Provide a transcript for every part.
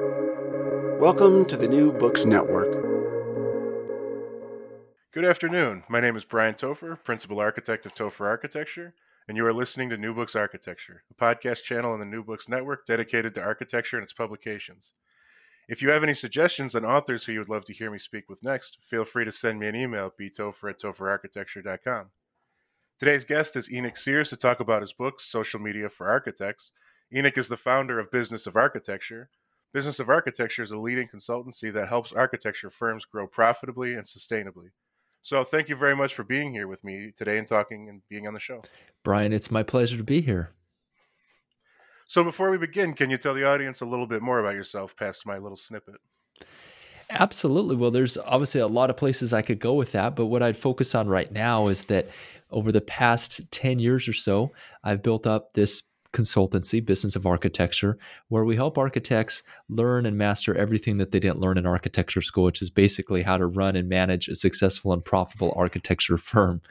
Welcome to the New Books Network. Good afternoon. My name is Brian Topher, Principal Architect of Topher Architecture, and you are listening to New Books Architecture, a podcast channel on the New Books Network dedicated to architecture and its publications. If you have any suggestions on authors who you would love to hear me speak with next, feel free to send me an email at btopher at topherarchitecture.com. Today's guest is Enoch Sears to talk about his book, Social Media for Architects. Enoch is the founder of Business of Architecture. Business of Architecture is a leading consultancy that helps architecture firms grow profitably and sustainably. So thank you very much for being here with me today and talking and being on the show. Brian, it's my pleasure to be here. So before we begin, can you tell the audience a little bit more about yourself past my little snippet? Absolutely. Well, there's obviously a lot of places I could go with that, but what I'd focus on right now is that over the past 10 years or so, I've built up this consultancy, Business of Architecture, where we help architects learn and master everything that they didn't learn in architecture school, which is basically how to run and manage a successful and profitable architecture firm.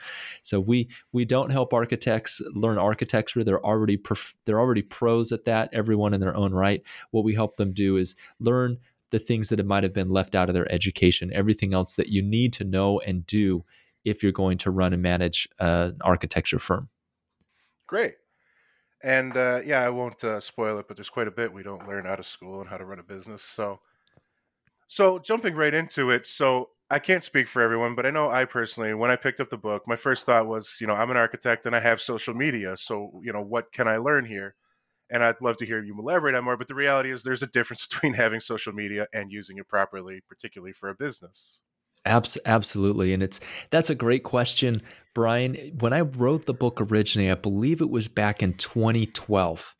So we we don't help architects learn architecture; they're already they're already pros at that, everyone in their own right. What we help them do is learn the things that might have been left out of their education, everything else that you need to know and do if you're going to run and manage uh, an architecture firm. Great. And uh, yeah, I won't uh, spoil it, but there's quite a bit we don't learn out of school and how to run a business. So, so jumping right into it. So I can't speak for everyone, but I know I personally, when I picked up the book, my first thought was, you know, I'm an architect and I have social media. So, you know, what can I learn here? And I'd love to hear you elaborate on more. But the reality is, there's a difference between having social media and using it properly, particularly for a business. Abs- absolutely. And it's that's a great question, Brian. When I wrote the book originally, I believe it was back in 2012.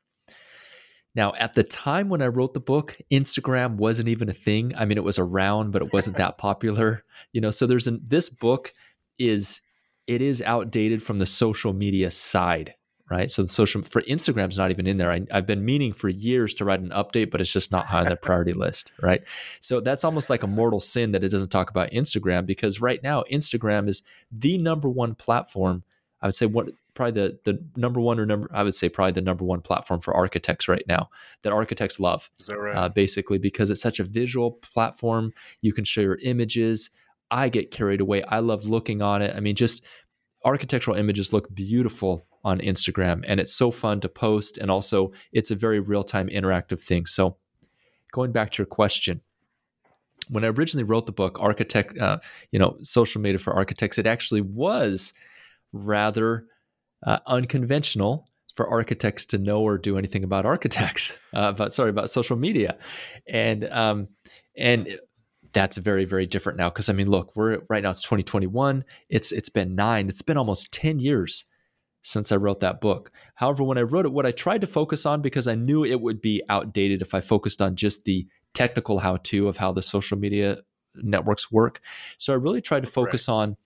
Now, at the time when I wrote the book, Instagram wasn't even a thing. I mean, it was around, but it wasn't that popular. You know, so there's an this book is it is outdated from the social media side right? So the social for Instagram's not even in there. I, have been meaning for years to write an update, but it's just not high on the priority list, right? So that's almost like a mortal sin that it doesn't talk about Instagram because right now Instagram is the number one platform. I would say what probably the the number one or number I would say probably the number one platform for architects right now that architects love. Is that right? Uh, basically, because it's such a visual platform, you can share your images. I get carried away. I love looking on it. I mean, just architectural images look beautiful on Instagram and it's so fun to post and also it's a very real-time interactive thing. So going back to your question, when I originally wrote the book Architect uh, you know, social media for architects, it actually was rather uh, unconventional for architects to know or do anything about architects, uh, about sorry about social media, and um, and that's very very different now because I mean look we're right now it's 2021 it's it's been nine it's been almost 10 years since I wrote that book. However, when I wrote it, what I tried to focus on, because I knew it would be outdated if I focused on just the technical how to of how the social media networks work. So I really tried to focus right. on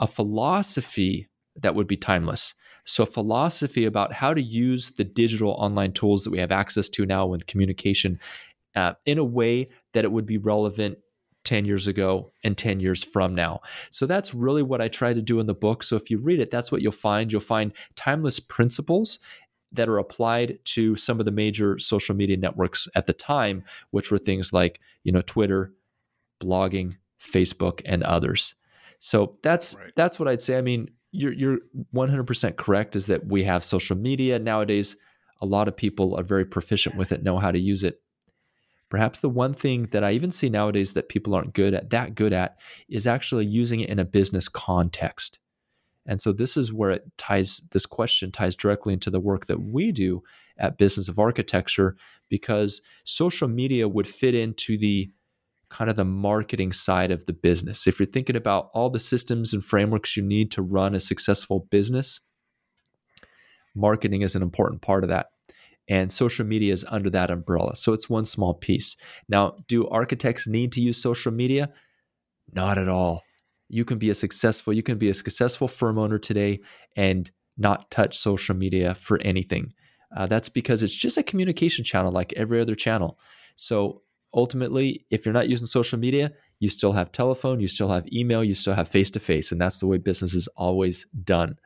a philosophy that would be timeless. So, a philosophy about how to use the digital online tools that we have access to now with communication uh, in a way that it would be relevant 10 years ago and 10 years from now. So that's really what I try to do in the book. So if you read it, that's what you'll find. You'll find timeless principles that are applied to some of the major social media networks at the time, which were things like, you know, Twitter, blogging, Facebook, and others. So that's right. that's what I'd say. I mean, you're you're 100% correct is that we have social media nowadays. A lot of people are very proficient with it, know how to use it. Perhaps the one thing that I even see nowadays that people aren't good at, that good at, is actually using it in a business context. And so this is where it ties, this question ties directly into the work that we do at Business of Architecture, because social media would fit into the kind of the marketing side of the business. If you're thinking about all the systems and frameworks you need to run a successful business, marketing is an important part of that and social media is under that umbrella. So it's one small piece. Now, do architects need to use social media? Not at all. You can be a successful, you can be a successful firm owner today and not touch social media for anything. Uh, that's because it's just a communication channel like every other channel. So ultimately, if you're not using social media, you still have telephone, you still have email, you still have face to face, and that's the way business is always done.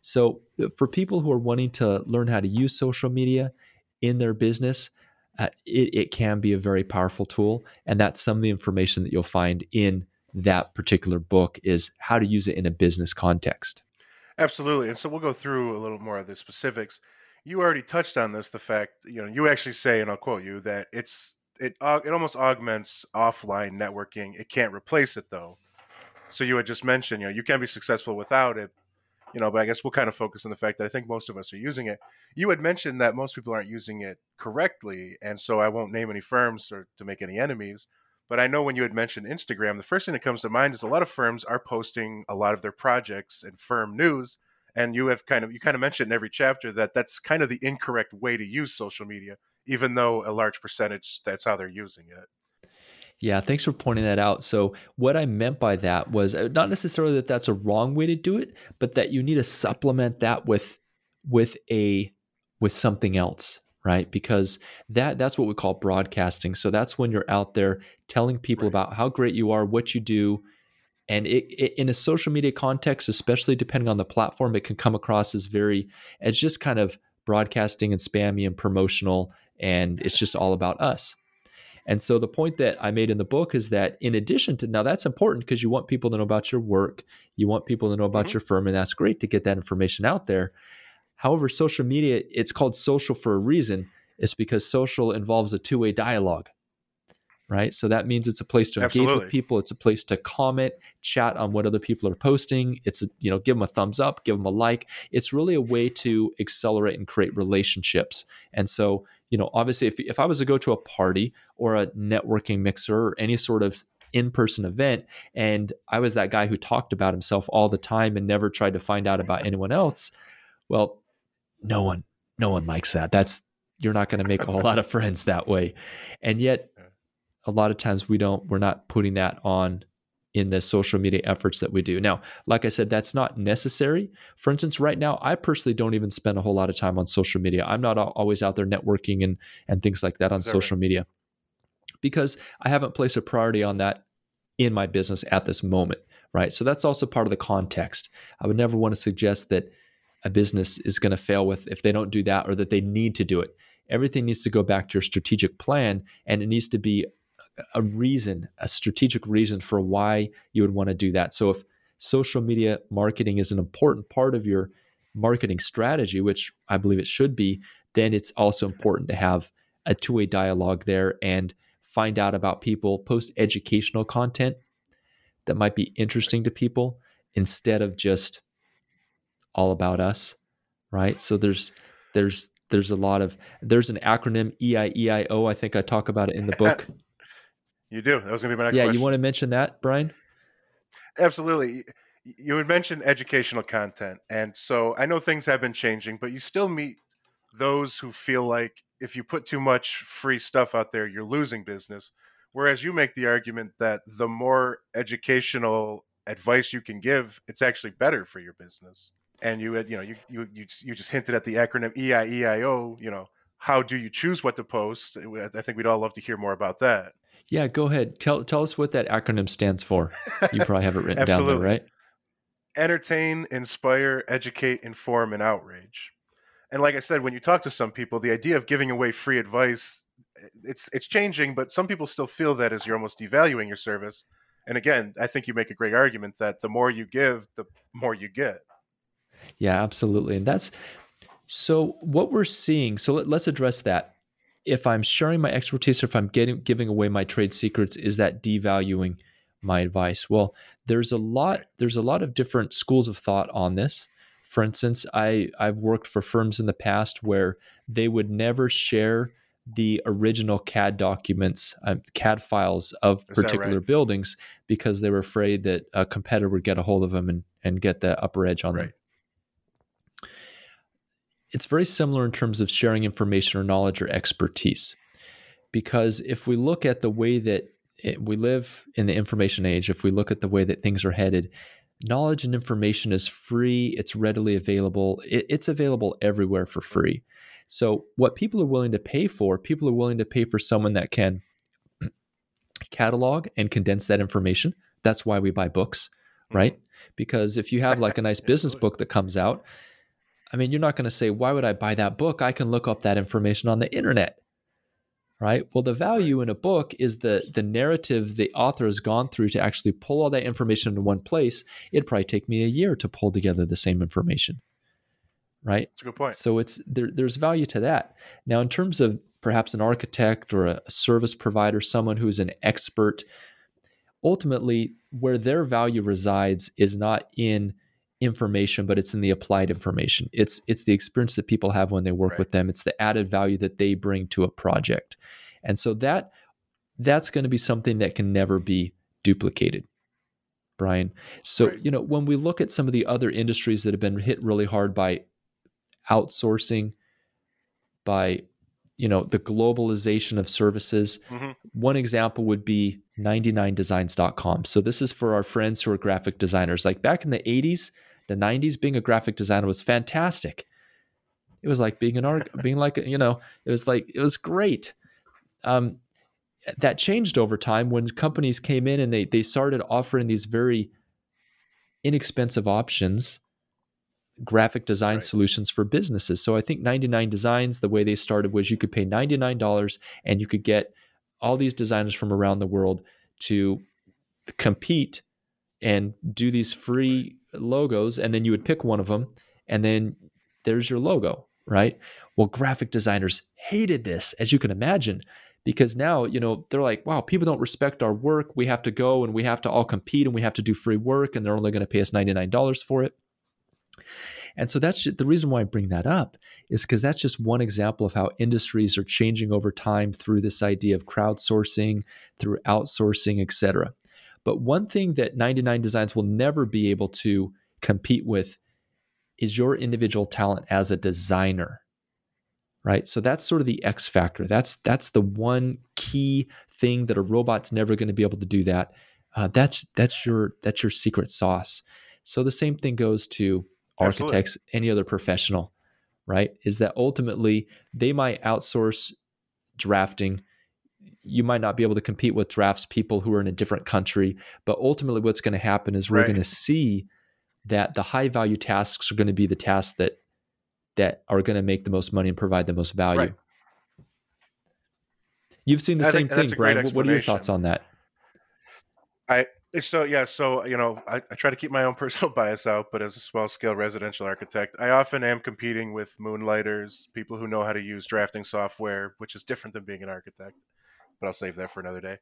So, uh, for people who are wanting to learn how to use social media in their business, uh, it, it can be a very powerful tool. And that's some of the information that you'll find in that particular book is how to use it in a business context. Absolutely. And so we'll go through a little more of the specifics. You already touched on this, the fact, you know, you actually say, and I'll quote you, that it's it it almost augments offline networking. It can't replace it though. So you had just mentioned, you know, you can be successful without it, you know, but I guess we'll kind of focus on the fact that I think most of us are using it. You had mentioned that most people aren't using it correctly, and so I won't name any firms or to make any enemies. But I know when you had mentioned Instagram, the first thing that comes to mind is a lot of firms are posting a lot of their projects and firm news. And you have kind of you kind of mentioned in every chapter that that's kind of the incorrect way to use social media, even though a large percentage that's how they're using it. Yeah, thanks for pointing that out. So, what I meant by that was uh, not necessarily that that's a wrong way to do it, but that you need to supplement that with with a with something else right because that that's what we call broadcasting so that's when you're out there telling people right. about how great you are what you do and it, it, in a social media context especially depending on the platform it can come across as very it's just kind of broadcasting and spammy and promotional and it's just all about us and so the point that i made in the book is that in addition to now that's important because you want people to know about your work you want people to know about mm-hmm. your firm and that's great to get that information out there However, social media, it's called social for a reason. It's because social involves a two way dialogue, right? So that means it's a place to engage Absolutely. with people. It's a place to comment, chat on what other people are posting. It's, a, you know, give them a thumbs up, give them a like. It's really a way to accelerate and create relationships. And so, you know, obviously, if, if I was to go to a party or a networking mixer or any sort of in person event. And I was that guy who talked about himself all the time and never tried to find out about anyone else. Well, no one no one likes that that's you're not going to make a whole lot of friends that way and yet a lot of times we don't we're not putting that on in the social media efforts that we do. Now like i said that's not necessary. For instance right now i personally don't even spend a whole lot of time on social media. I'm not always out there networking and and things like that on social media because i haven't placed a priority on that in my business at this moment right? So that's also part of the context. I would never want to suggest that a business is going to fail with if they don't do that or that they need to do it. Everything needs to go back to your strategic plan and it needs to be a reason, a strategic reason for why you would want to do that. So if social media marketing is an important part of your marketing strategy, which I believe it should be, then it's also important to have a two way dialogue there and find out about people, post educational content that might be interesting to people instead of just all about us, right? So there's there's there's a lot of there's an acronym EIEIO. I think I talk about it in the book. you do. That was gonna be my next. Question. Yeah, question. you want to mention that, Brian? Absolutely. You had mentioned educational content, and so I know things have been changing, but you still meet those who feel like if you put too much free stuff out there, you're losing business. Whereas you make the argument that the more educational advice you can give, it's actually better for your business and you had you know you you you, you just hinted at the acronym EIEIO. You know, how do you choose what to post? I think we'd all love to hear more about that. Yeah, go ahead. Tell tell us what that acronym stands for. You probably have it written down there, right? Entertain, inspire, educate, inform, and outrage. And like I said, when you talk to some people, the idea of giving away free advice it's it's changing, but some people still feel that as you're almost devaluing your service. And again, I think you make a great argument that the more you give, the more you get. Yeah, absolutely. And that's so what we're seeing. So let, us address that. If I'm sharing my expertise or if I'm getting giving away my trade secrets, is that devaluing my advice? Well, there's a lot there's a lot of different schools of thought on this. For instance, I I've worked for firms in the past where they would never share the original CAD documents, um, CAD files of Is particular right? buildings because they were afraid that a competitor would get a hold of them and, and get the upper edge on right. them it's very similar in terms of sharing information or knowledge or expertise. Because if we look at the way that it, we live in the information age, if we look at the way that things are headed, knowledge and information is free, it's readily available, it, it's available everywhere for free. So, what people are willing to pay for, people are willing to pay for someone that can catalog and condense that information. That's why we buy books, mm-hmm. right? Because if you have like a nice business book that comes out, I mean, you're not going to say, why would I buy that book? I can look up that information on the internet. right well the value in a book is the the narrative the author has gone through to actually pull all that information in one place it'd probably take me a year to pull together the same information right That's a good point. so it's there, there's value to that now in terms of perhaps an architect or a service provider someone who's an expert ultimately where their value resides is not in information but it's in the applied information it's it's the experience that people have when they work Right. with them it's the added value that they bring to a project and so that that's going to be something that can never be duplicated brian so Right. you know when we look at some of the other industries that have been hit really hard by outsourcing by you know the globalization of services Mhm. one example would be 99designs.com so this is for our friends who are graphic designers like back in the 80s the 90s being a graphic designer was fantastic. It was like being an art being like you know it was like it was great. Um, that changed over time when companies came in and they they started offering these very inexpensive options graphic design Right. solutions for businesses. So i think 99 designs the way they started was you could pay $99 and you could get all these designers from around the world to compete and do these free logos and then you would pick one of them and then there's your logo right? Well graphic designers hated this as you can imagine because now you know they're like wow people don't respect our work. We have to go and we have to all compete and we have to do free work and they're only going to pay us $99 for it. And so that's the reason why I bring that up is because that's just one example of how industries are changing over time through this idea of crowdsourcing, through outsourcing, et cetera. But one thing that 99 Designs will never be able to compete with is your individual talent as a designer. Right? So that's sort of the X factor. That's that's the one key thing that a robot's never going to be able to do that. Uh, that's that's your that's your secret sauce. So the same thing goes to Absolutely. architects, any other professional, right? Is that ultimately they might outsource drafting. You might not be able to compete with drafts people who are in a different country, but ultimately what's going to happen is we're Right. going to see that the high value tasks are going to be the tasks that that are going to make the most money and provide the most value. Right. You've seen the I same thing, Brian. What- What are your thoughts on that? I So yeah, so you know, I, I try to keep my own personal bias out, but as a small scale residential architect, I often am competing with moonlighters, people who know how to use drafting software, which is different than being an architect. But I'll save that for another day.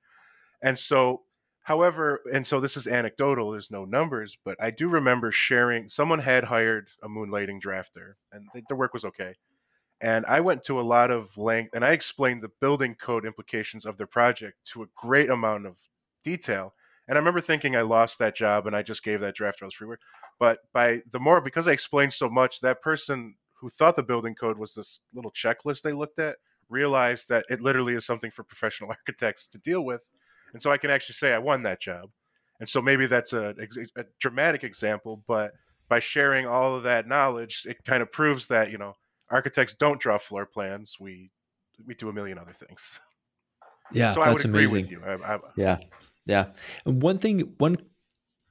And so, however, and so this is anecdotal. There's no numbers, but I do remember sharing. Someone had hired a moonlighting drafter, and th- their work was okay. And I went to a lot of length, and I explained the building code implications of their project to a great amount of detail. And I remember thinking I lost that job and I just gave that drafter all free work. But by the more, because I explained so much, that person who thought the building code was this little checklist they looked at realized that it literally is something for professional architects to deal with. And so I can actually say I won that job. And so maybe that's a, a dramatic example, but by sharing all of that knowledge, it kind of proves that, you know, architects don't draw floor plans. We, we do a million other things. Yeah, so I would that's agree amazing. with you. I, I, Yeah, yeah. And one thing, one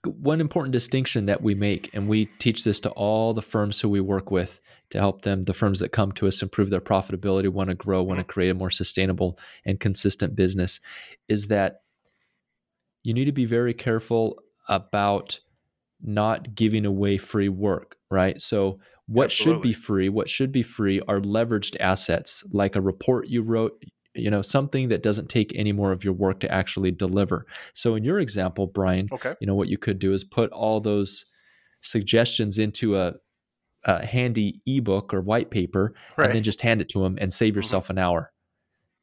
one important distinction that we make, and we teach this to all the firms who we work with to help them, the firms that come to us improve their profitability, want to grow, want to create a more sustainable and consistent business, is that you need to be very careful about not giving away free work, right? So what should be free, what should be free are leveraged assets like a report you wrote, you know, something that doesn't take any more of your work to actually deliver. So in your example, Brian, okay. you know what you could do is put all those suggestions into a, a handy ebook or white paper Right. and then just hand it to them and save yourself an hour.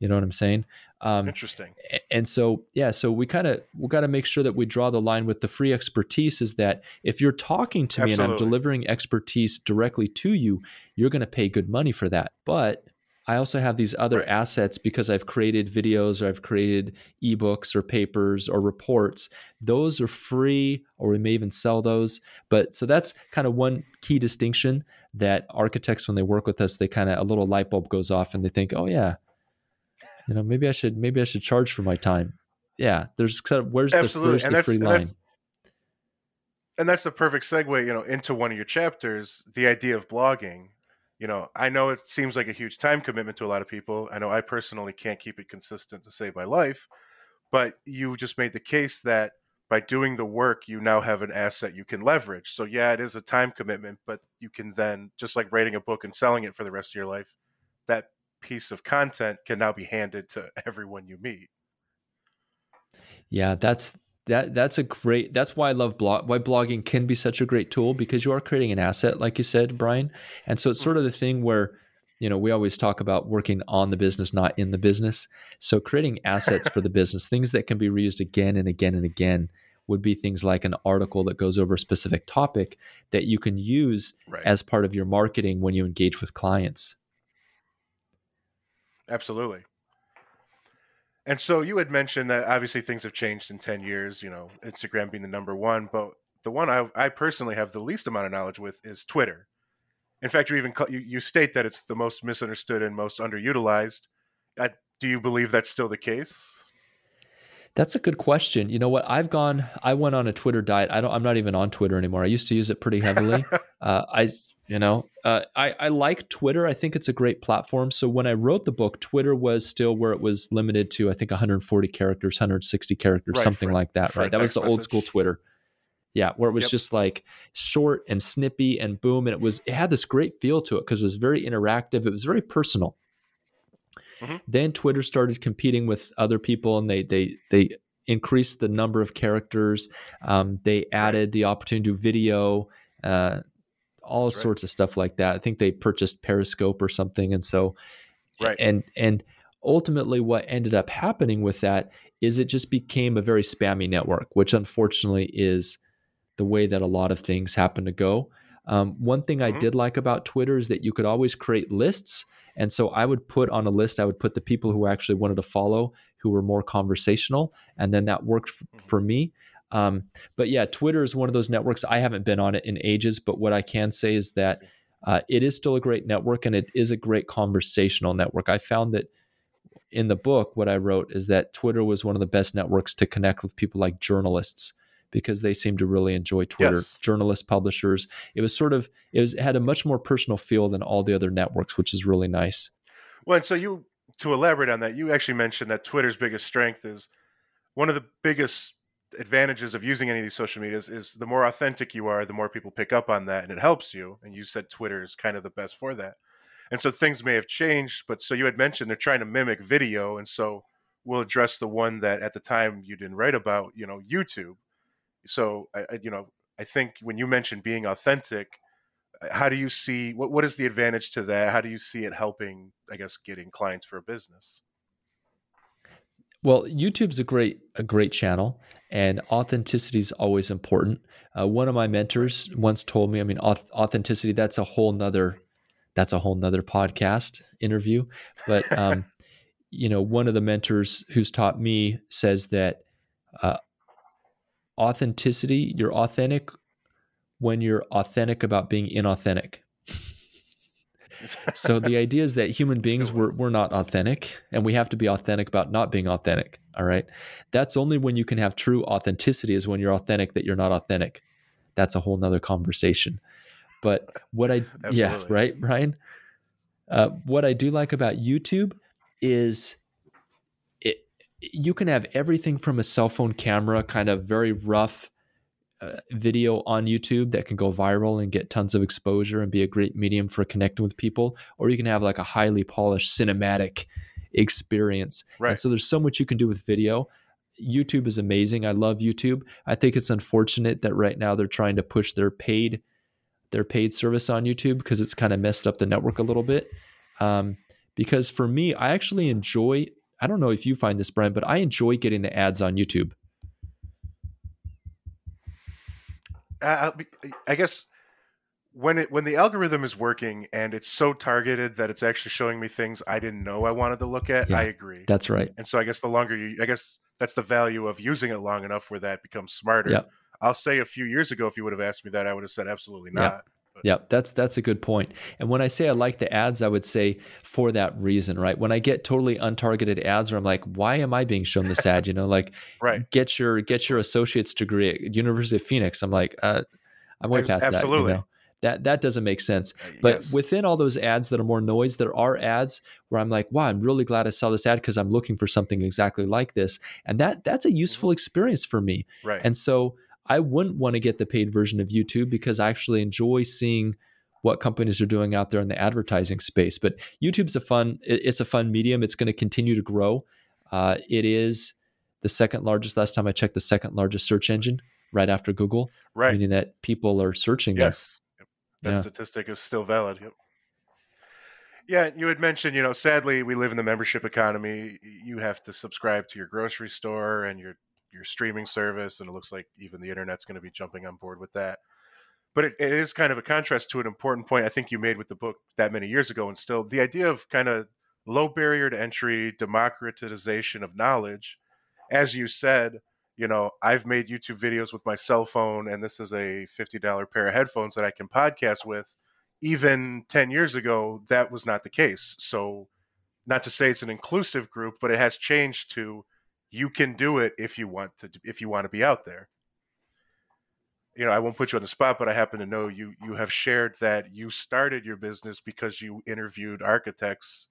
You know what I'm saying? Um, Interesting. and so yeah so we kind of we got to make sure that we draw the line with the free expertise is that if you're talking to me and i'm delivering expertise directly to you you're going to pay good money for that but i also have these other Right. assets because i've created videos or i've created ebooks or papers or reports. Those are free or we may even sell those. But so that's kind of one key distinction that architects when they work with us they kind of a little light bulb goes off and they think oh yeah. You know maybe i should maybe i should charge for my time. Yeah there's kind of where's the, Absolutely, where's the free and that's- line? and that's the perfect segue you know into one of your chapters the idea of blogging you know, I know it seems like a huge time commitment to a lot of people. I know I personally can't keep it consistent to save my life, but you just made the case that by doing the work, you now have an asset you can leverage. So, yeah, it is a time commitment, but you can then, just like writing a book and selling it for the rest of your life, that piece of content can now be handed to everyone you meet. Yeah, that's that that's a great that's why I love blog why blogging can be such a great tool because you are creating an asset like you said Brian. And so it's sort of the thing where you know we always talk about working on the business not in the business. So creating assets for the business things that can be reused again and again and again would be things like an article that goes over a specific topic that you can use right. as part of your marketing when you engage with clients. Absolutely and so you had mentioned that obviously things have changed in 10 years, you know, Instagram being the number one, but the one I, I personally have the least amount of knowledge with is Twitter. In fact, you even call, you, you state that it's the most misunderstood and most underutilized. I, do you believe that's still the case? That's a good question. You know what? I've gone. I went on a Twitter diet. I don't. I'm not even on Twitter anymore. I used to use it pretty heavily. uh, I, you know, uh, I I like Twitter. I think it's a great platform. So when I wrote the book, Twitter was still where it was limited to I think 140 characters, 160 characters, right, something for, like that. Right. That was the message. old school Twitter. Yeah, where it was yep. just like short and snippy and boom, and it was it had this great feel to it because it was very interactive. It was very personal. Mm-hmm. Then Twitter started competing with other people, and they they they increased the number of characters. Um, they added the opportunity to video, uh, all That's sorts right. of stuff like that. I think they purchased Periscope or something, and so right. and and ultimately, what ended up happening with that is it just became a very spammy network, which unfortunately is the way that a lot of things happen to go. Um, one thing mm-hmm. I did like about Twitter is that you could always create lists and so I would put on a list, I would put the people who actually wanted to follow, who were more conversational, and then that worked f- mm-hmm. for me. Um, but yeah, Twitter is one of those networks. I haven't been on it in ages, but what I can say is that uh, it is still a great network and it is a great conversational network. I found that in the book, what I wrote is that Twitter was one of the best networks to connect with people like journalists because they seem to really enjoy Twitter. Yes. Journalists, publishers. It was sort of it was it had a much more personal feel than all the other networks, which is really nice. Well, and so you to elaborate on that, you actually mentioned that Twitter's biggest strength is one of the biggest advantages of using any of these social medias is the more authentic you are, the more people pick up on that and it helps you. And you said Twitter is kind of the best for that. And so things may have changed, but so you had mentioned they're trying to mimic video. And so we'll address the one that at the time you didn't write about, you know, YouTube so I, I, you know i think when you mentioned being authentic how do you see what, what is the advantage to that? How do you see it helping i guess getting clients for a business? Well youtube's a great a great channel and authenticity is always important. Uh, one of my mentors once told me i mean authenticity that's a whole nother that's a whole nother podcast interview but um, you know one of the mentors who's taught me says that uh, authenticity, you're authentic when you're authentic about being inauthentic. so the idea is that human beings we're, we're not authentic and we have to be authentic about not being authentic all right? That's only when you can have true authenticity is when you're authentic that you're not authentic. That's a whole nother conversation. But what i yeah right brian uh, what i do like about youtube is you can have everything from a cell phone camera, kind of very rough uh, video on YouTube that can go viral and get tons of exposure and be a great medium for connecting with people, or you can have like a highly polished cinematic experience. Right. And so there's so much you can do with video. YouTube is amazing. I love YouTube. I think it's unfortunate that right now they're trying to push their paid their paid service on YouTube because it's kind of messed up the network a little bit. Um, because for me, I actually enjoy I don't know if you find this, Brian, but I enjoy getting the ads on YouTube. Uh, I guess when it when the algorithm is working and it's so targeted that it's actually showing me things I didn't know I wanted to look at, yeah, I agree. That's right. And so I guess the longer you, I guess that's the value of using it long enough where that becomes smarter. Yep. I'll say a few years ago, if you would have asked me that, I would have said absolutely not. Yep. Yeah, that's that's a good point. And when I say I like the ads, I would say for that reason, right? When I get totally untargeted ads where I'm like, why am I being shown this ad? You know, like right. get your get your associate's degree at University of Phoenix. I'm like, uh, I'm way past Absolutely. that. You know? that that doesn't make sense. But yes. within all those ads that are more noise, there are ads where I'm like, wow, I'm really glad I saw this ad because I'm looking for something exactly like this, and that that's a useful experience for me. right. And so I wouldn't want to get the paid version of YouTube because I actually enjoy seeing what companies are doing out there in the advertising space. But YouTube's a fun it's a fun medium. It's going to continue to grow. Uh, it is the second largest. Last time I checked, the second largest search engine right after Google, right. meaning that people are searching. Yes. Yep. That Yeah. statistic is still valid. Yep. Yeah, you had mentioned, you know, sadly we live in the membership economy. You have to subscribe to your grocery store and your your streaming service, and it looks like even the internet's going to be jumping on board with that. But it, it is kind of a contrast to an important point I think you made with the book that many years ago, and still the idea of kind of low barrier to entry, democratization of knowledge. As you said, you know, I've made YouTube videos with my cell phone, and this is a $50 pair of headphones that I can podcast with. Even 10 years ago, that was not the case. So, not to say it's an inclusive group, but it has changed to you can do it if you want to if you want to be out there. You know, I won't put you on the spot, but I happen to know you you have shared that you started your business because you interviewed architects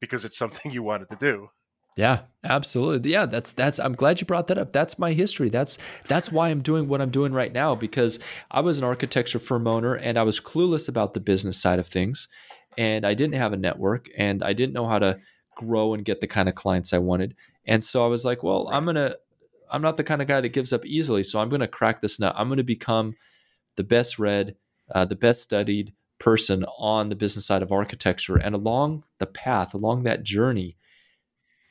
because it's something you wanted to do. Yeah, absolutely. Yeah, that's that's I'm glad you brought that up. That's my history. That's that's why I'm doing what I'm doing right now because I was an architecture firm owner and I was clueless about the business side of things and I didn't have a network and I didn't know how to grow and get the kind of clients I wanted. And so I was like, well, I'm going to I'm not the kind of guy that gives up easily, so I'm going to crack this nut. I'm going to become the best read, uh, the best studied person on the business side of architecture and along the path, along that journey,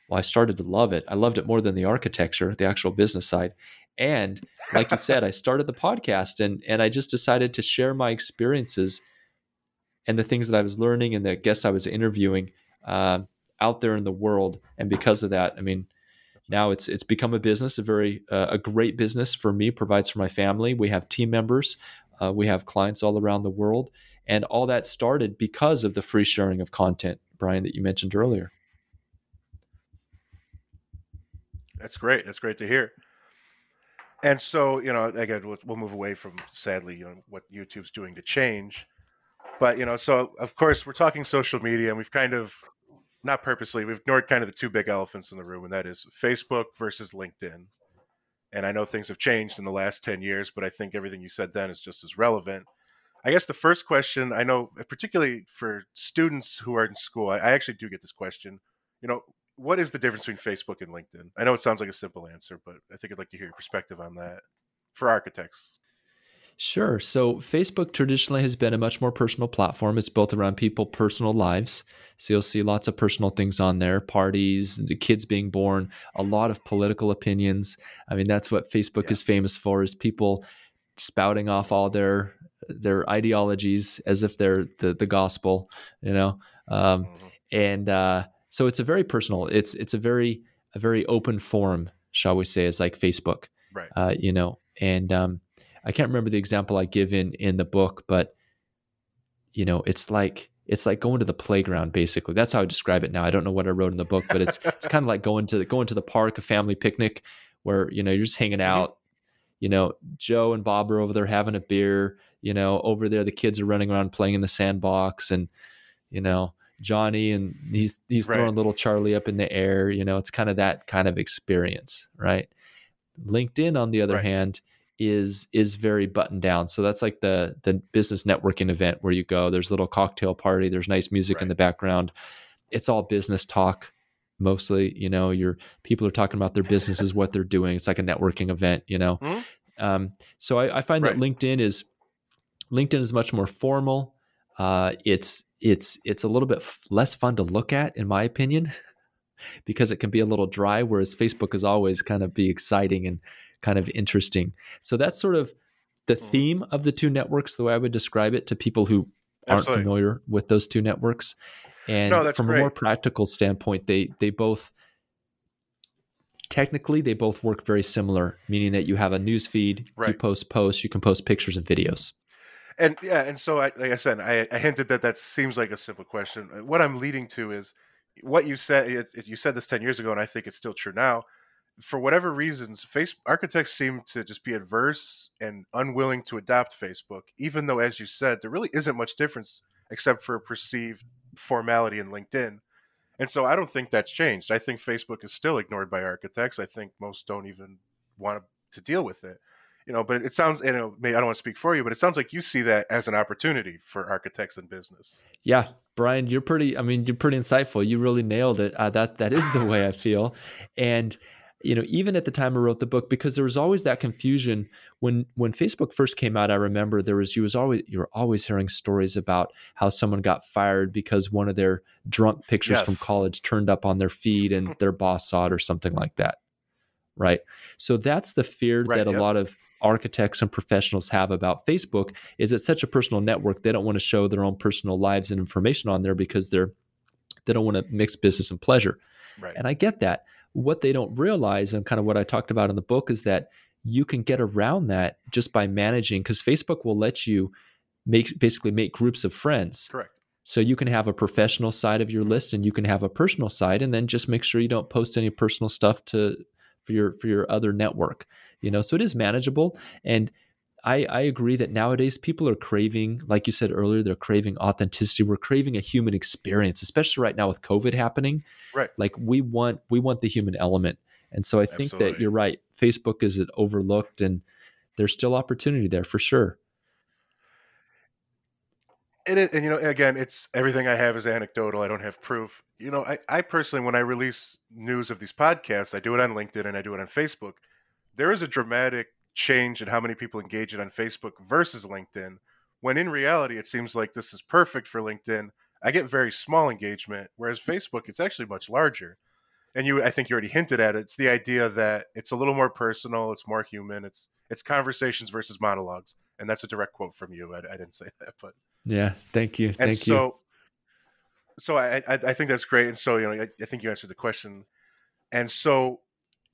well, I started to love it. I loved it more than the architecture, the actual business side. And like you said, I started the podcast and and I just decided to share my experiences and the things that I was learning and the guests I was interviewing uh, out there in the world. And because of that, I mean, now it's it's become a business, a very uh, a great business for me. Provides for my family. We have team members, uh, we have clients all around the world, and all that started because of the free sharing of content, Brian, that you mentioned earlier. That's great. That's great to hear. And so, you know, again, we'll, we'll move away from sadly, you know, what YouTube's doing to change. But you know, so of course we're talking social media, and we've kind of not purposely we've ignored kind of the two big elephants in the room, and that is Facebook versus LinkedIn. And I know things have changed in the last ten years, but I think everything you said then is just as relevant. I guess the first question I know, particularly for students who are in school, I actually do get this question. You know, what is the difference between Facebook and LinkedIn? I know it sounds like a simple answer, but I think I'd like to hear your perspective on that for architects. Sure. So Facebook traditionally has been a much more personal platform. It's built around people' personal lives. So you'll see lots of personal things on there, parties, the kids being born, a lot of political opinions. I mean, that's what Facebook Yeah. is famous for is people spouting off all their their ideologies as if they're the, the gospel, you know. Um, Mhm. and uh, so it's a very personal. It's it's a very a very open forum, shall we say? It's like Facebook, Right. uh, you know. And um, I can't remember the example I give in in the book, but you know, it's like it's like going to the playground. Basically, that's how I describe it now. I don't know what I wrote in the book, but it's it's kind of like going to going to the park, a family picnic, where you know you're just hanging mm-hmm. out. You know, Joe and Bob are over there having a beer. You know, over there the kids are running around playing in the sandbox, and you know Johnny and he's he's Right. throwing little Charlie up in the air. You know, it's kind of that kind of experience, right? LinkedIn, on the other Right. hand, is is very buttoned down. So that's like the the business networking event where you go. There's a little cocktail party. There's nice music in the background. It's all business talk mostly. You know, your people are talking about their businesses, what they're doing. It's like a networking event. You know, Mhm. um, so I, I find that LinkedIn is LinkedIn is much more formal. Uh, it's it's it's a little bit f- less fun to look at, in my opinion, because it can be a little dry. Whereas Facebook is always kind of be exciting and kind of interesting. So that's sort of the Mhm. theme of the two networks, the way I would describe it to people who aren't Absolutely. familiar with those two networks. And No, from a more practical standpoint, they they both technically they both work very similar, meaning that you have a news feed, you post posts, you can post pictures and videos. And yeah, and so I, like I said, I, I hinted that that seems like a simple question. What I'm leading to is what you said. It's, it, you said this ten years ago, and I think it's still true now. For whatever reasons, face architects seem to just be adverse and unwilling to adopt Facebook, even though, as you said, there really isn't much difference except for a perceived formality in LinkedIn. And so I don't think that's changed. I think Facebook is still ignored by architects. I think most don't even want to deal with it. You know, but it sounds, you know, I don't want to speak for you, but it sounds like you see that as an opportunity for architects and business. Yeah, Brian, you're pretty. I mean, you're pretty insightful. You really nailed it. Uh, that that is the way I feel, and you know, even at the time I wrote the book, because there was always that confusion when when Facebook first came out. I remember there was you was always you were always hearing stories about how someone got fired because one of their drunk pictures yes. from college turned up on their feed and mm. their boss saw it or something like that. Right. So that's the fear right, that yep. a lot of architects and professionals have about Facebook is it's such a personal network. They don't want to show their own personal lives and information on there because they're they don't want to mix business and pleasure. Right. And I get that what they don't realize and kind of what I talked about in the book is that you can get around that just by managing because Facebook will let you make basically make groups of friends. Correct. So you can have a professional side of your mm-hmm. list and you can have a personal side and then just make sure you don't post any personal stuff to for your for your other network. You know, so it is manageable and I, I agree that nowadays people are craving, like you said earlier, they're craving authenticity. We're craving a human experience, especially right now with COVID happening. Right. Like we want we want the human element. And so I think Absolutely. that you're right. Facebook is it overlooked and there's still opportunity there for sure. It is, and you know, again, it's everything I have is anecdotal. I don't have proof. You know, I, I personally, when I release news of these podcasts, I do it on LinkedIn and I do it on Facebook. There is a dramatic change and how many people engage it on Facebook versus LinkedIn. When in reality, it seems like this is perfect for LinkedIn. I get very small engagement, whereas Facebook, it's actually much larger. And you, I think you already hinted at it. It's the idea that it's a little more personal, it's more human, it's it's conversations versus monologues, and that's a direct quote from you. I, I didn't say that, but yeah, thank you, and thank so, you. So I, I, I think that's great, and so you know I, I think you answered the question, and so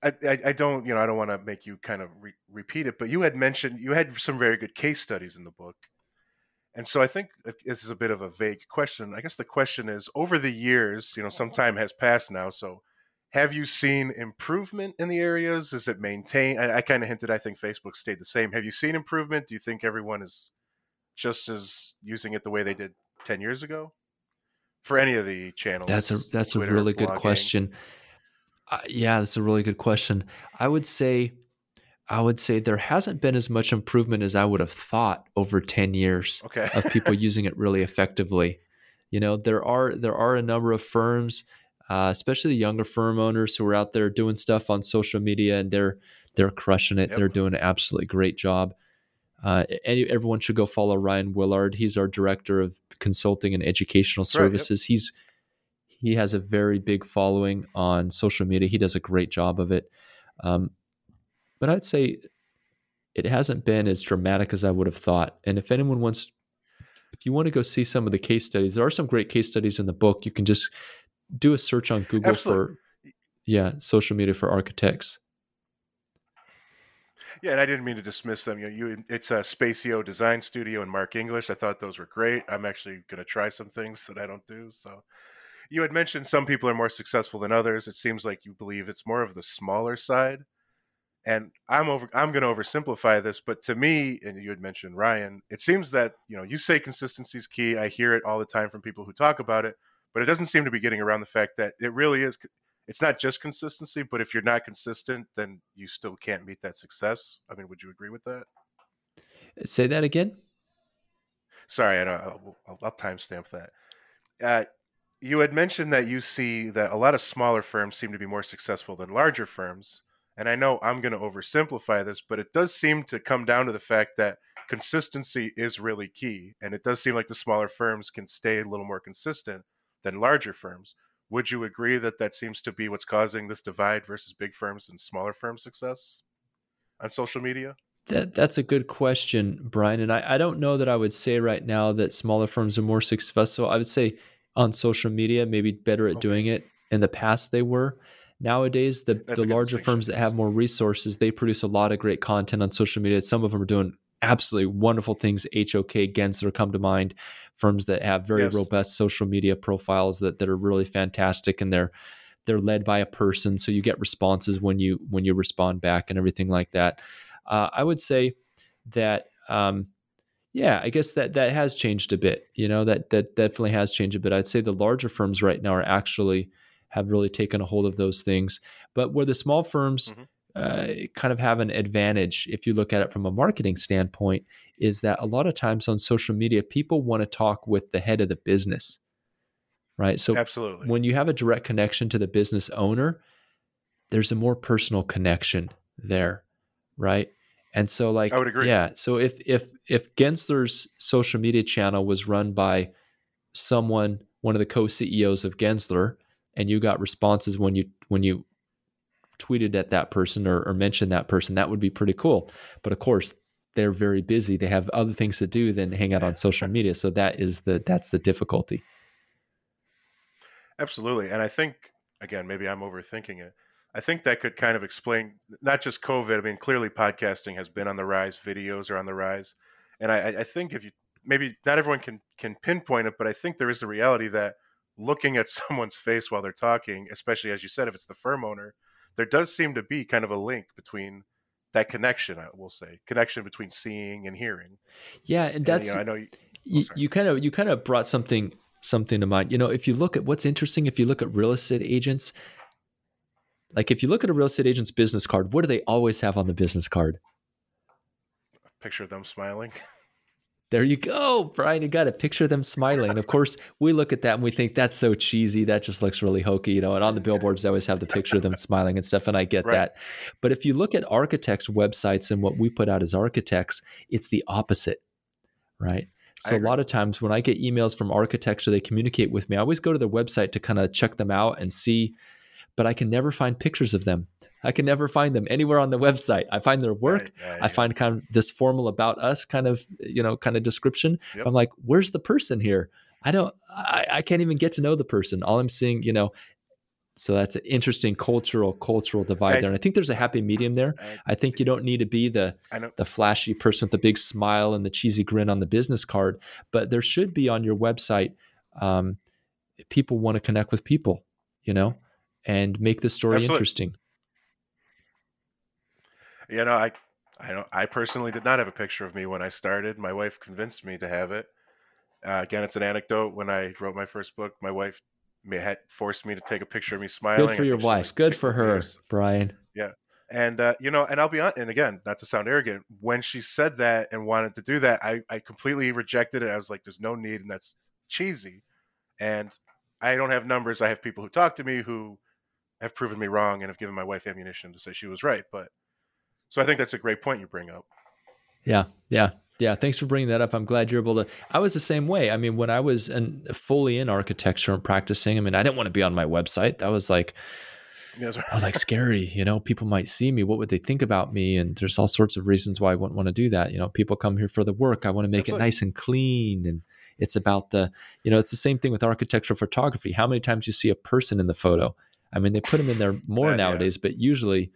I, I, don't, you know, I don't want to make you kind of re- repeat it, but you had mentioned you had some very good case studies in the book, and so I think this is a bit of a vague question. I guess the question is, over the years, you know, some mm-hmm. time has passed now. So, have you seen improvement in the areas? Is it maintained? I, I kind of hinted. I think Facebook stayed the same. Have you seen improvement? Do you think everyone is just as using it the way they did ten years ago for any of the channels? That's a that's Twitter, a really good blogging? question. Uh, yeah, that's a really good question. I would say, I would say there hasn't been as much improvement as I would have thought over ten years okay. of people using it really effectively. You know, there are there are a number of firms, uh, especially the younger firm owners who are out there doing stuff on social media, and they're they're crushing it. Yep. They're doing an absolutely great job. Uh, any, everyone should go follow Ryan Willard. He's our director of consulting and educational services. Right, yep. He's he has a very big following on social media. He does a great job of it. Um, but I'd say it hasn't been as dramatic as I would have thought. And if anyone wants, if you want to go see some of the case studies, there are some great case studies in the book. You can just do a search on Google Absolutely. for, yeah, social media for architects. Yeah, and I didn't mean to dismiss them. You, know, you it's a Spacio Design Studio and Mark English. I thought those were great. I'm actually going to try some things that I don't do. So you had mentioned some people are more successful than others. It seems like you believe it's more of the smaller side. And I'm over I'm going to oversimplify this, but to me, and you had mentioned Ryan, it seems that, you know, you say consistency is key. I hear it all the time from people who talk about it, but it doesn't seem to be getting around the fact that it really is it's not just consistency, but if you're not consistent, then you still can't meet that success. I mean, would you agree with that? Say that again. Sorry, I know. I'll, I'll, I'll timestamp that. Uh, you had mentioned that you see that a lot of smaller firms seem to be more successful than larger firms. And I know I'm going to oversimplify this, but it does seem to come down to the fact that consistency is really key. And it does seem like the smaller firms can stay a little more consistent than larger firms. Would you agree that that seems to be what's causing this divide versus big firms and smaller firm success on social media? That, that's a good question, Brian. And I, I don't know that I would say right now that smaller firms are more successful. I would say on social media, maybe better at okay. doing it. In the past, they were. Nowadays, the, the larger firms that have more resources, they produce a lot of great content on social media. Some of them are doing absolutely wonderful things. HOK, Gensler come to mind, firms that have very yes. robust social media profiles that, that are really fantastic and they're they're led by a person, so you get responses when you when you respond back and everything like that. Uh, I would say that. Um, yeah, I guess that that has changed a bit. You know, that that definitely has changed a bit. I'd say the larger firms right now are actually have really taken a hold of those things. But where the small firms mm-hmm. uh, kind of have an advantage, if you look at it from a marketing standpoint, is that a lot of times on social media, people want to talk with the head of the business, right? So, absolutely, when you have a direct connection to the business owner, there's a more personal connection there, right? And so like I would agree. Yeah. So if if if Gensler's social media channel was run by someone, one of the co-CEOs of Gensler, and you got responses when you when you tweeted at that person or, or mentioned that person, that would be pretty cool. But of course, they're very busy. They have other things to do than hang out on social media. So that is the that's the difficulty. Absolutely. And I think again, maybe I'm overthinking it I think that could kind of explain not just COVID. I mean, clearly podcasting has been on the rise, videos are on the rise, and I, I think if you maybe not everyone can can pinpoint it, but I think there is a reality that looking at someone's face while they're talking, especially as you said, if it's the firm owner, there does seem to be kind of a link between that connection. I will say connection between seeing and hearing. Yeah, and that's and, you know, I know you, you, oh, you kind of you kind of brought something something to mind. You know, if you look at what's interesting, if you look at real estate agents, like if you look at a real estate agent's business card, what do they always have on the business card? A picture of them smiling. There you go, Brian. You got a picture of them smiling. of course, we look at that and we think that's so cheesy. That just looks really hokey, you know. And on the billboards, they always have the picture of them smiling and stuff. And I get right. that. But if you look at architects' websites and what we put out as architects, it's the opposite, right? So a lot of times when I get emails from architects or they communicate with me, I always go to their website to kind of check them out and see but I can never find pictures of them. I can never find them anywhere on the website. I find their work. Right, right, I find yes. kind of this formal about us kind of, you know, kind of description. Yep. I'm like, where's the person here? I don't, I, I can't even get to know the person. All I'm seeing, you know, so that's an interesting cultural cultural divide I, there. And I think there's a happy medium there. I, I think you don't need to be the the flashy person with the big smile and the cheesy grin on the business card, but there should be on your website. Um, people want to connect with people, you know and make the story Absolutely. interesting. You know, I I don't I personally did not have a picture of me when I started. My wife convinced me to have it. Uh, again, it's an anecdote. When I wrote my first book, my wife had forced me to take a picture of me smiling. Good for your wife. Good for her, years. Brian. Yeah. And uh, you know, and I'll be on. And again, not to sound arrogant, when she said that and wanted to do that, I, I completely rejected it. I was like, "There's no need," and that's cheesy. And I don't have numbers. I have people who talk to me who have proven me wrong and have given my wife ammunition to say she was right. But so I think that's a great point you bring up. Yeah, yeah, yeah. Thanks for bringing that up. I'm glad you're able to. I was the same way. I mean, when I was in, fully in architecture and practicing, I mean, I didn't want to be on my website. That was like, yes, I was like scary. You know, people might see me. What would they think about me? And there's all sorts of reasons why I wouldn't want to do that. You know, people come here for the work. I want to make Absolutely. it nice and clean and. It's about the, you know, it's the same thing with architectural photography. How many times you see a person in the photo? I mean, they put them in there more uh, nowadays, yeah. but usually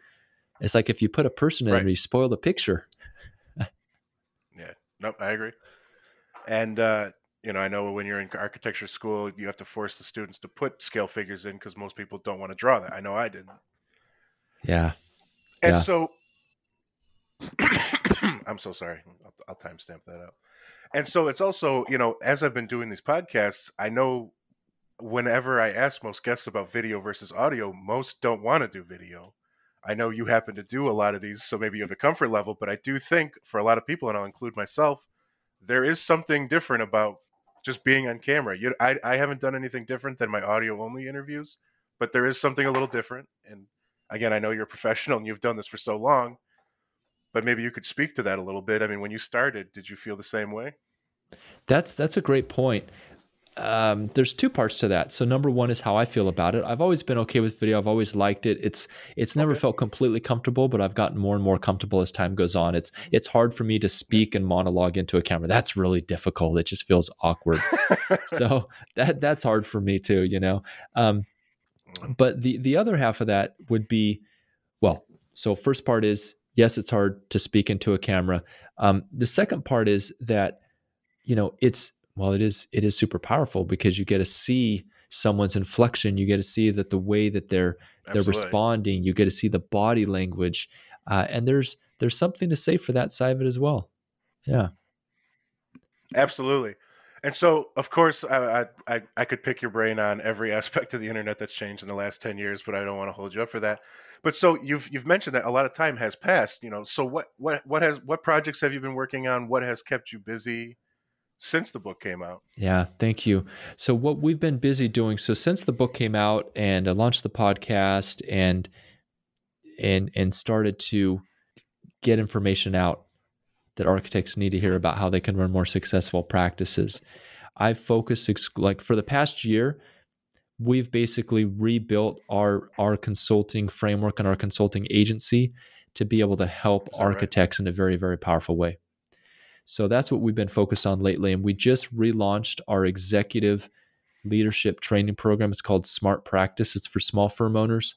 it's like if you put a person in right. there, you spoil the picture. yeah, nope, I agree. And uh, you know, I know when you're in architecture school, you have to force the students to put scale figures in because most people don't want to draw that. I know I didn't. Yeah. And yeah. so, I'm so sorry. I'll, I'll timestamp that out. And so it's also, you know, as I've been doing these podcasts, I know whenever I ask most guests about video versus audio, most don't want to do video. I know you happen to do a lot of these, so maybe you have a comfort level, but I do think for a lot of people, and I'll include myself, there is something different about just being on camera. You, I, I haven't done anything different than my audio only interviews, but there is something a little different. And again, I know you're a professional and you've done this for so long, but maybe you could speak to that a little bit. I mean, when you started, did you feel the same way? That's that's a great point um, there's two parts to that. So number one is how I feel about it. I've always been okay with video. I've always liked it. It's it's never okay. felt completely comfortable, but I've gotten more and more comfortable as time goes on. It's it's hard for me to speak and monologue into a camera. That's really difficult. It just feels awkward. so that that's hard for me too. You know. Um, but the the other half of that would be, well, so first part is yes, it's hard to speak into a camera. Um, the second part is that you know it's well it is it is super powerful because you get to see someone's inflection you get to see that the way that they're they're responding you get to see the body language uh, and there's there's something to say for that side of it as well yeah Absolutely. And so, of course, I, I I could pick your brain on every aspect of the internet that's changed in the last ten years, but I don't want to hold you up for that. But so you've you've mentioned that a lot of time has passed. You know, so what what what has what projects have you been working on? What has kept you busy since the book came out? Yeah, thank you. So what we've been busy doing so since the book came out and I launched the podcast and and and started to get information out that architects need to hear about how they can run more successful practices. I've focused like for the past year, we've basically rebuilt our our consulting framework and our consulting agency to be able to help architects right? in a very very powerful way. So that's what we've been focused on lately and we just relaunched our executive leadership training program. It's called Smart Practice. It's for small firm owners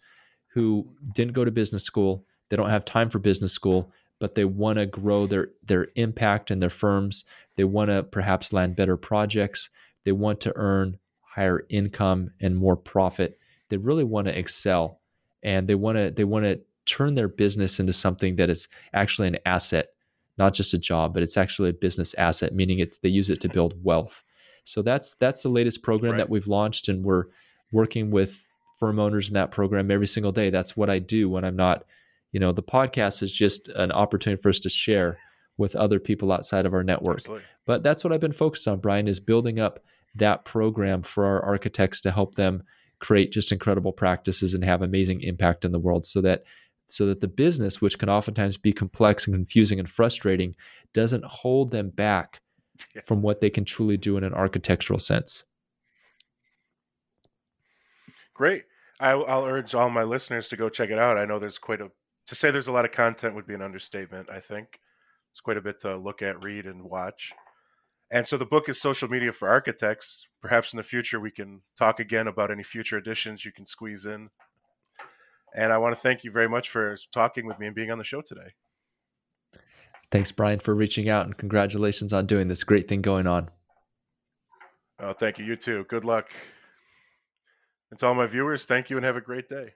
who didn't go to business school, they don't have time for business school, but they want to grow their their impact in their firms. They want to perhaps land better projects. They want to earn higher income and more profit. They really want to excel, and they want to they want to turn their business into something that is actually an asset, not just a job, but it's actually a business asset, meaning it's they use it to build wealth. So that's that's the latest program right. that we've launched, and we're working with firm owners in that program every single day. That's what I do when I'm not you know the podcast is just an opportunity for us to share with other people outside of our network Absolutely. but that's what i've been focused on brian is building up that program for our architects to help them create just incredible practices and have amazing impact in the world so that so that the business which can oftentimes be complex and confusing and frustrating doesn't hold them back yeah. from what they can truly do in an architectural sense great I'll, I'll urge all my listeners to go check it out i know there's quite a to say there's a lot of content would be an understatement. I think it's quite a bit to look at, read, and watch. And so the book is Social Media for Architects. Perhaps in the future we can talk again about any future editions you can squeeze in. And I want to thank you very much for talking with me and being on the show today. Thanks, Brian, for reaching out, and congratulations on doing this great thing going on. Oh, thank you. You too. Good luck. And to all my viewers, thank you and have a great day.